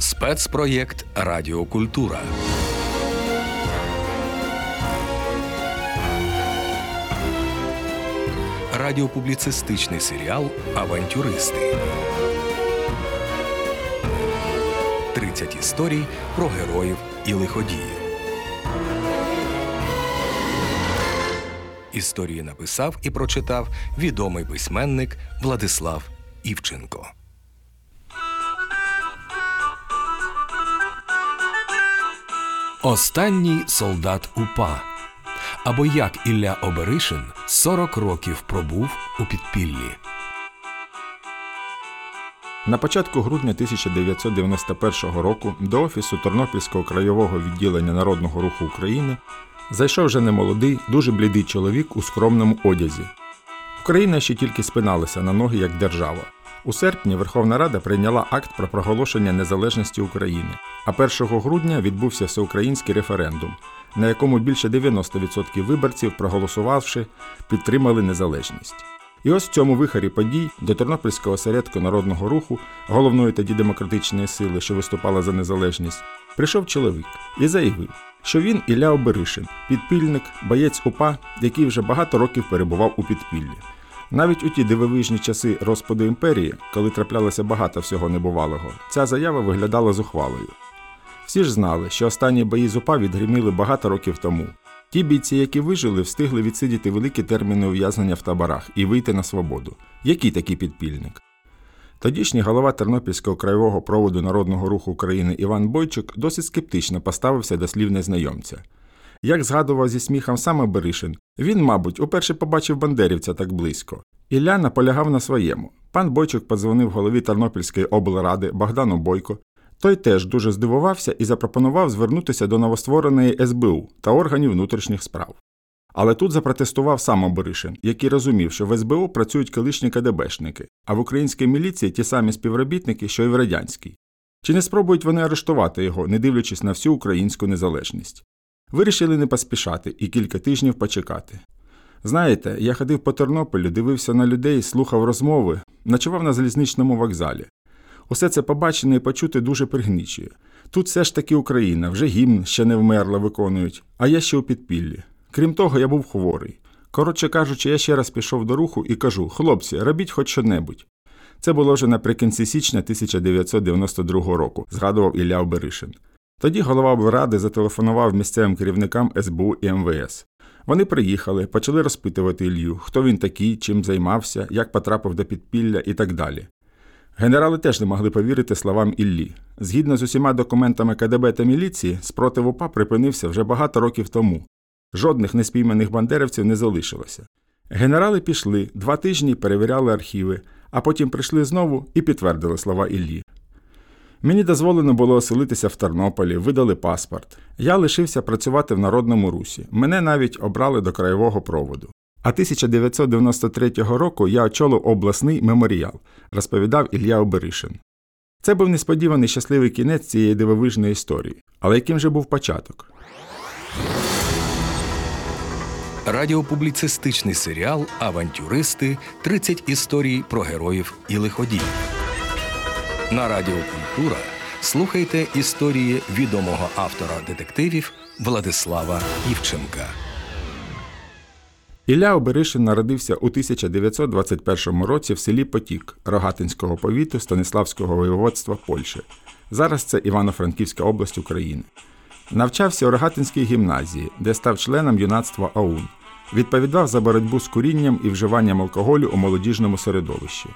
Спецпроєкт Радіокультура. Радіопубліцистичний серіал Авантюристи. 30 історій про героїв і лиходіїв. Історії написав і прочитав відомий письменник Владислав Івченко. Останній солдат УПА. Або як Ілля Оберишин 40 років пробув у підпіллі. На початку грудня 1991 року до офісу Тернопільського краєвого відділення Народного руху України зайшов вже немолодий, дуже блідий чоловік у скромному одязі. Україна ще тільки спиналася на ноги як держава. У серпні Верховна Рада прийняла акт про проголошення незалежності України, а 1 грудня відбувся всеукраїнський референдум, на якому більше 90% виборців, проголосувавши, підтримали незалежність. І ось в цьому вихорі подій до Тернопільського осередку народного руху, головної тоді демократичної сили, що виступала за незалежність, прийшов чоловік і заявив, що він Ілля Оберишин, підпільник, боєць УПА, який вже багато років перебував у підпіллі. Навіть у ті дивовижні часи розпаду імперії, коли траплялося багато всього небувалого, ця заява виглядала зухвалою. Всі ж знали, що останні бої з УПА відгриміли багато років тому. Ті бійці, які вижили, встигли відсидіти великі терміни ув'язнення в таборах і вийти на свободу. Який такий підпільник? Тодішній голова Тернопільського краєвого проводу Народного руху України Іван Бойчук досить скептично поставився до слів незнайомця. Як згадував зі сміхом саме Беришин, він, мабуть, уперше побачив бандерівця так близько. Ілля наполягав на своєму. Пан Бойчук подзвонив голові Тернопільської облради Богдану Бойко. Той теж дуже здивувався і запропонував звернутися до новоствореної СБУ та органів внутрішніх справ. Але тут запротестував сам Оберишин, який розумів, що в СБУ працюють колишні КДБшники, а в українській міліції ті самі співробітники, що й в радянській. Чи не спробують вони арештувати його, не дивлячись на всю українську незалежність? Вирішили не поспішати і кілька тижнів почекати. Знаєте, я ходив по Тернополю, дивився на людей, слухав розмови, ночував на залізничному вокзалі. Усе це побачене і почути дуже пригнічує. Тут все ж таки Україна, вже гімн ще не вмерла виконують, а я ще у підпіллі. Крім того, я був хворий. Коротше кажучи, я ще раз пішов до руху і кажу: хлопці, робіть хоч що-небудь. Це було вже наприкінці січня 1992 року, згадував Ілля Оберишин. Тоді голова облради зателефонував місцевим керівникам СБУ і МВС. Вони приїхали, почали розпитувати Ілью, хто він такий, чим займався, як потрапив до підпілля і так далі. Генерали теж не могли повірити словам Іллі. Згідно з усіма документами КДБ та міліції, спротив УПА припинився вже багато років тому. Жодних неспійманих бандерівців не залишилося. Генерали пішли, два тижні перевіряли архіви, а потім прийшли знову і підтвердили слова Іллі. Мені дозволено було оселитися в Тернополі, видали паспорт. Я лишився працювати в народному русі. Мене навіть обрали до краєвого проводу. А 1993 року я очолив обласний меморіал, розповідав Ілля Оберишин. Це був несподіваний щасливий кінець цієї дивовижної історії. Але яким же був початок? Радіопубліцистичний серіал Авантюристи 30 історій про героїв і лиходіїв. На Радіо Культура слухайте історії відомого автора детективів Владислава Івченка. Ілля Оберишин народився у 1921 році в селі Потік Рогатинського повіту Станиславського воєводства Польщі. Зараз це Івано-Франківська область України. Навчався у Рогатинській гімназії, де став членом юнацтва АУН. Відповідав за боротьбу з курінням і вживанням алкоголю у молодіжному середовищі.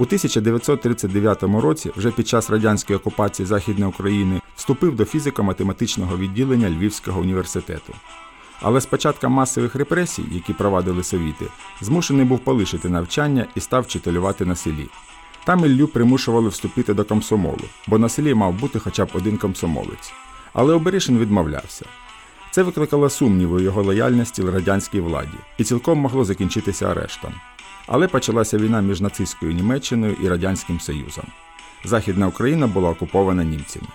У 1939 році, вже під час радянської окупації Західної України, вступив до фізико-математичного відділення Львівського університету. Але з початком масових репресій, які провадили совіти, змушений був полишити навчання і став вчителювати на селі. Там Іллю примушували вступити до комсомолу, бо на селі мав бути хоча б один комсомолець. Але Оберишин відмовлявся. Це викликало сумніви у його лояльності радянській владі і цілком могло закінчитися арештом. Але почалася війна між нацистською Німеччиною і Радянським Союзом. Західна Україна була окупована німцями.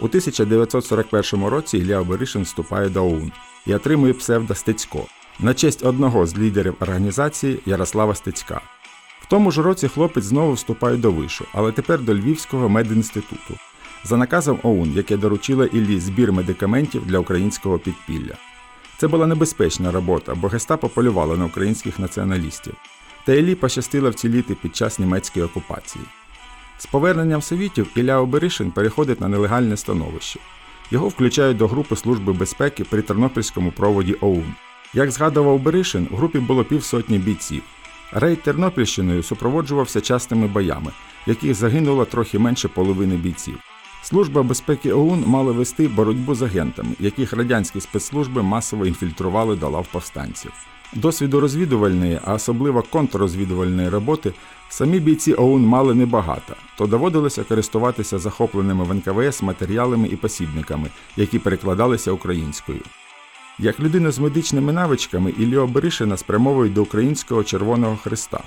У 1941 році Ілля Оберишин вступає до ОУН і отримує псевдо Стецько на честь одного з лідерів організації Ярослава Стецька. В тому ж році хлопець знову вступає до вишу, але тепер до Львівського медінституту. за наказом ОУН, яке доручило Іллі збір медикаментів для українського підпілля. Це була небезпечна робота, бо гестапо полювало на українських націоналістів. Та Іллі пощастило вціліти під час німецької окупації. З поверненням совітів Ілля Оберишин переходить на нелегальне становище. Його включають до групи Служби безпеки при Тернопільському проводі ОУН. Як згадував Беришин, в групі було півсотні бійців. Рейд Тернопільщиною супроводжувався частими боями, в яких загинуло трохи менше половини бійців. Служба безпеки ОУН мала вести боротьбу з агентами, яких радянські спецслужби масово інфільтрували до лав повстанців. Досвіду розвідувальної, а особливо контррозвідувальної роботи, самі бійці ОУН мали небагато, то доводилося користуватися захопленими в НКВС матеріалами і посібниками, які перекладалися українською. Як людина з медичними навичками Іллю Беришина спрямовують до Українського Червоного Христа,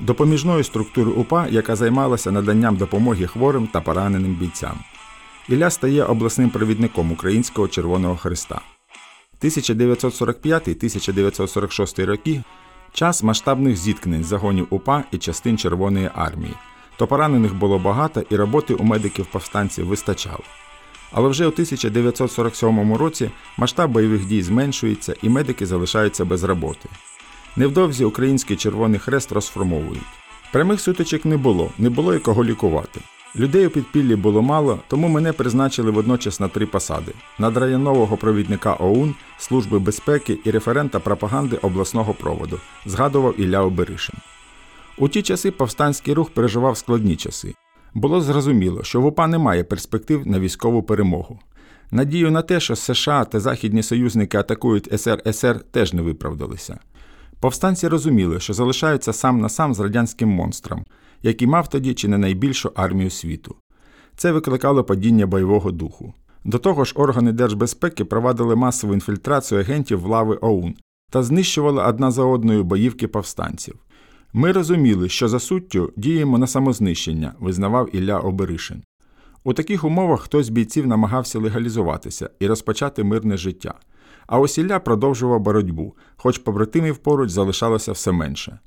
допоміжної структури УПА, яка займалася наданням допомоги хворим та пораненим бійцям. Ілля стає обласним провідником Українського Червоного Христа. 1945-1946 роки час масштабних зіткнень загонів УПА і частин Червоної армії. То поранених було багато і роботи у медиків повстанців вистачало. Але вже у 1947 році масштаб бойових дій зменшується і медики залишаються без роботи. Невдовзі Український Червоний Хрест розформовують. Прямих сутичок не було, не було і кого лікувати. Людей у підпіллі було мало, тому мене призначили водночас на три посади: надрайонового провідника ОУН, Служби безпеки і референта пропаганди обласного проводу, згадував Ілля Оберишин. У ті часи повстанський рух переживав складні часи. Було зрозуміло, що в УПА немає перспектив на військову перемогу. Надію на те, що США та західні союзники атакують СРСР, теж не виправдалися. Повстанці розуміли, що залишаються сам на сам з радянським монстром, який мав тоді чи не найбільшу армію світу. Це викликало падіння бойового духу. До того ж, органи держбезпеки провадили масову інфільтрацію агентів в лави ОУН та знищували одна за одною боївки повстанців. Ми розуміли, що за суттю діємо на самознищення, визнавав Ілля Оберишин. У таких умовах хтось з бійців намагався легалізуватися і розпочати мирне життя. А ось Ілля продовжував боротьбу, хоч побратимів поруч залишалося все менше.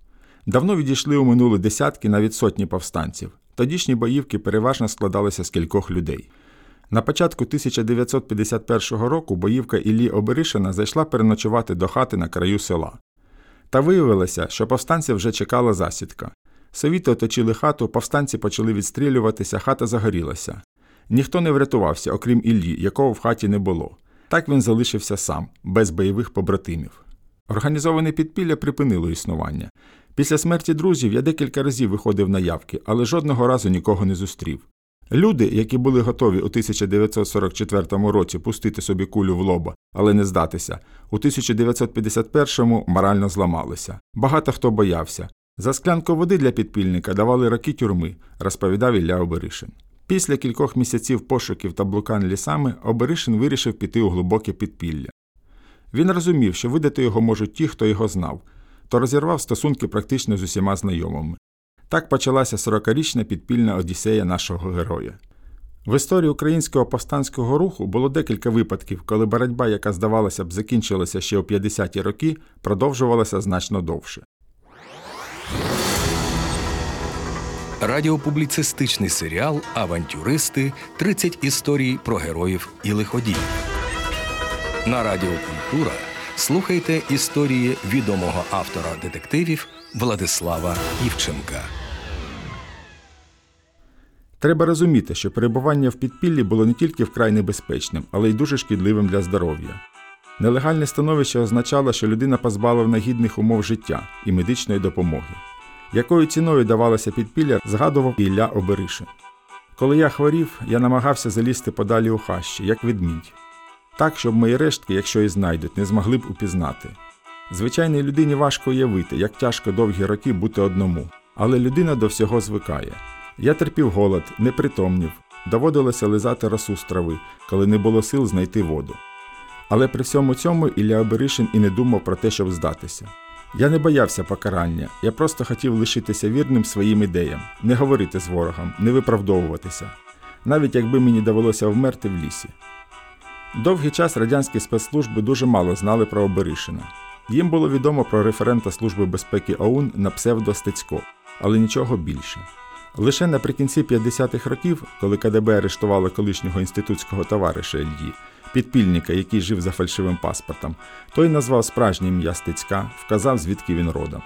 Давно відійшли у минуле десятки, навіть сотні повстанців. Тодішні боївки переважно складалися з кількох людей. На початку 1951 року боївка Іллі Оберишина зайшла переночувати до хати на краю села. Та виявилося, що повстанців вже чекала засідка. Совіти оточили хату, повстанці почали відстрілюватися, хата загорілася. Ніхто не врятувався, окрім Іллі, якого в хаті не було. Так він залишився сам, без бойових побратимів. Організоване підпілля припинило існування. Після смерті друзів я декілька разів виходив на явки, але жодного разу нікого не зустрів. Люди, які були готові у 1944 році пустити собі кулю в лоба, але не здатися, у 1951-му морально зламалися. Багато хто боявся. За склянку води для підпільника давали роки тюрми, розповідав Ілля Оберишин. Після кількох місяців пошуків та блукань лісами Оберишин вирішив піти у глибоке підпілля. Він розумів, що видати його можуть ті, хто його знав, то розірвав стосунки практично з усіма знайомими. Так почалася 40-річна підпільна одіссея нашого героя. В історії українського повстанського руху було декілька випадків, коли боротьба, яка, здавалося б, закінчилася ще у 50-ті роки, продовжувалася значно довше. Радіопубліцистичний серіал Авантюристи 30 історій про героїв і лиходіїв. На Радіо Культура слухайте історії відомого автора детективів Владислава Івченка. Треба розуміти, що перебування в підпіллі було не тільки вкрай небезпечним, але й дуже шкідливим для здоров'я. Нелегальне становище означало, що людина позбавлена гідних умов життя і медичної допомоги. Якою ціною давалося підпілля, згадував Ілля Оберишин. Коли я хворів, я намагався залізти подалі у хащі, як ведмідь. Так, щоб мої рештки, якщо і знайдуть, не змогли б упізнати. Звичайній людині важко уявити, як тяжко довгі роки бути одному, але людина до всього звикає. Я терпів голод, не притомнів, доводилося лизати росу з трави, коли не було сил знайти воду. Але при всьому цьому Ілля Оберишин і не думав про те, щоб здатися. Я не боявся покарання, я просто хотів лишитися вірним своїм ідеям, не говорити з ворогом, не виправдовуватися, навіть якби мені довелося вмерти в лісі. Довгий час радянські спецслужби дуже мало знали про Оберишина. Їм було відомо про референта Служби безпеки ОУН на псевдо Стецько, але нічого більше. Лише наприкінці 50-х років, коли КДБ арештувало колишнього інститутського товариша Ільї, підпільника, який жив за фальшивим паспортом, той назвав справжнє ім'я Стецька, вказав, звідки він родом.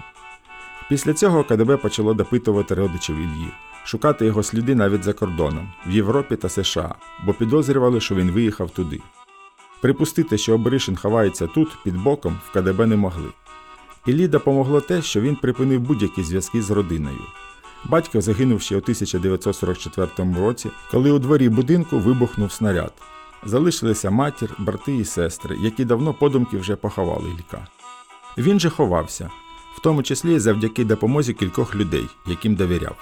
Після цього КДБ почало допитувати родичів Ільї, шукати його сліди навіть за кордоном, в Європі та США, бо підозрювали, що він виїхав туди. Припустити, що Обришин ховається тут, під боком, в КДБ не могли. Іллі допомогло те, що він припинив будь-які зв'язки з родиною. Батько загинув ще у 1944 році, коли у дворі будинку вибухнув снаряд. Залишилися матір, брати і сестри, які давно подумки вже поховали Ілька. Він же ховався, в тому числі завдяки допомозі кількох людей, яким довіряв.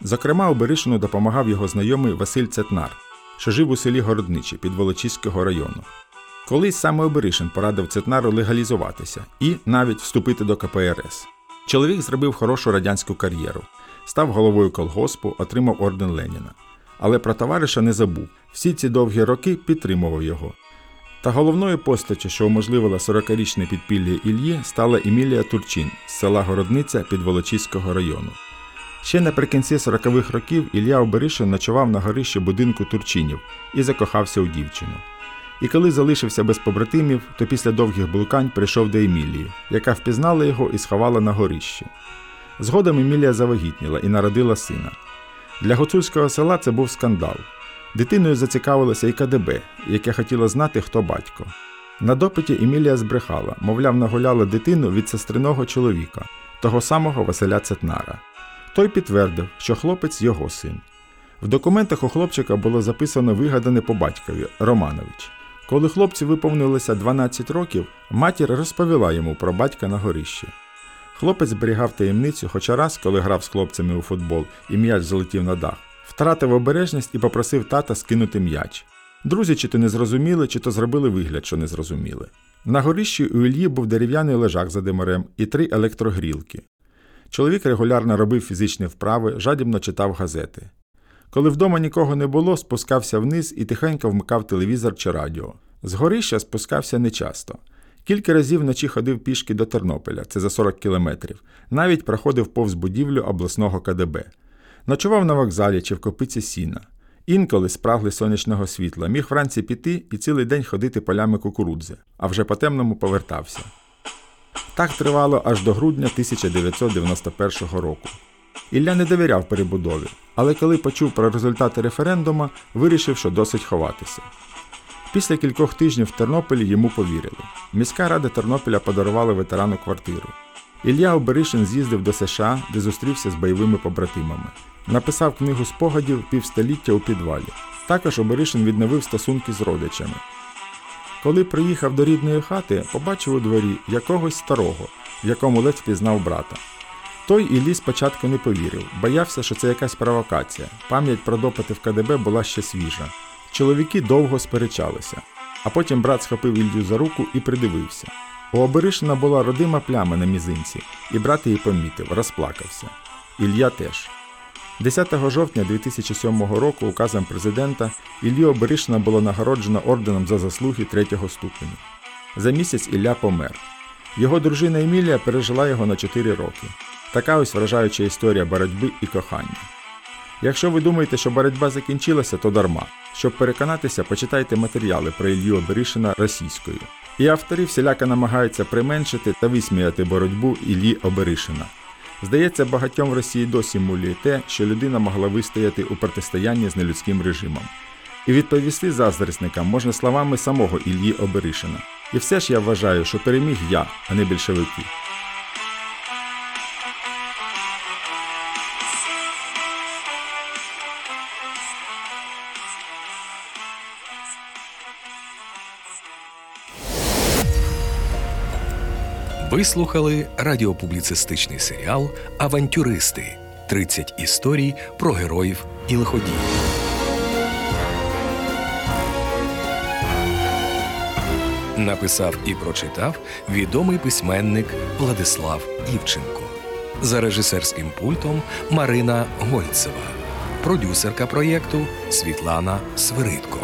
Зокрема, Оберишину допомагав його знайомий Василь Цетнар, що жив у селі Городничі під Волочиського району. Колись саме Оберишин порадив Цетнару легалізуватися і навіть вступити до КПРС. Чоловік зробив хорошу радянську кар'єру, став головою колгоспу, отримав орден Леніна. Але про товариша не забув. Всі ці довгі роки підтримував його. Та головною постаттю, що уможливила 40-річне підпілля Ільї, стала Емілія Турчин з села Городниця Підволочиського району. Ще наприкінці 40-х років Ілля Оберишин ночував на горищі будинку Турчинів і закохався у дівчину. І коли залишився без побратимів, то після довгих блукань прийшов до Емілії, яка впізнала його і сховала на горищі. Згодом Емілія завагітніла і народила сина. Для гуцульського села це був скандал. Дитиною зацікавилося і КДБ, яке хотіло знати, хто батько. На допиті Емілія збрехала, мовляв, нагуляла дитину від сестриного чоловіка, того самого Василя Цетнара. Той підтвердив, що хлопець його син. В документах у хлопчика було записано вигадане по батькові Романович. Коли хлопцю виповнилося 12 років, матір розповіла йому про батька на горищі. Хлопець зберігав таємницю, хоча раз, коли грав з хлопцями у футбол і м'яч залетів на дах, втратив обережність і попросив тата скинути м'яч. Друзі чи то не зрозуміли, чи то зробили вигляд, що не зрозуміли. На горищі у Ільї був дерев'яний лежак за димарем і три електрогрілки. Чоловік регулярно робив фізичні вправи, жадібно читав газети. Коли вдома нікого не було, спускався вниз і тихенько вмикав телевізор чи радіо. З горища спускався нечасто. Кілька разів вночі ходив пішки до Тернополя, це за 40 кілометрів, навіть проходив повз будівлю обласного КДБ. Ночував на вокзалі чи в копиці сіна. Інколи спрагли сонячного світла, міг вранці піти і цілий день ходити полями кукурудзи, а вже по темному повертався. Так тривало аж до грудня 1991 року. Ілля не довіряв перебудові, але коли почув про результати референдуму, вирішив, що досить ховатися. Після кількох тижнів в Тернополі йому повірили. Міська рада Тернополя подарувала ветерану квартиру. Ілля Оберишин з'їздив до США, де зустрівся з бойовими побратимами. Написав книгу спогадів півстоліття у підвалі. Також Оберишин відновив стосунки з родичами. Коли приїхав до рідної хати, побачив у дворі якогось старого, в якому ледь впізнав брата. Той Іллі спочатку не повірив, боявся, що це якась провокація. Пам'ять про допити в КДБ була ще свіжа. Чоловіки довго сперечалися, а потім брат схопив Іллю за руку і придивився. У Оберишина була родима пляма на мізинці, і брат її помітив, розплакався. Ілля теж. 10 жовтня 2007 року указом президента Іллю Оберишина було нагороджено орденом за заслуги третього ступеню. За місяць Ілля помер. Його дружина Емілія пережила його на 4 роки. Така ось вражаюча історія боротьби і кохання. Якщо ви думаєте, що боротьба закінчилася, то дарма. Щоб переконатися, почитайте матеріали про Ілью Оберишина російською. І автори всіляко намагаються применшити та висміяти боротьбу Іллі Оберишина. Здається, багатьом в Росії досі мулює те, що людина могла вистояти у протистоянні з нелюдським режимом. І відповісти заздрісникам можна словами самого Ільї Оберишина. І все ж я вважаю, що переміг я, а не більшовики. Ви слухали радіопубліцистичний серіал Авантюристи 30 історій про героїв і лиходіїв. Написав і прочитав відомий письменник Владислав Івченко. За режисерським пультом Марина Гольцева, продюсерка проєкту Світлана Свиридко.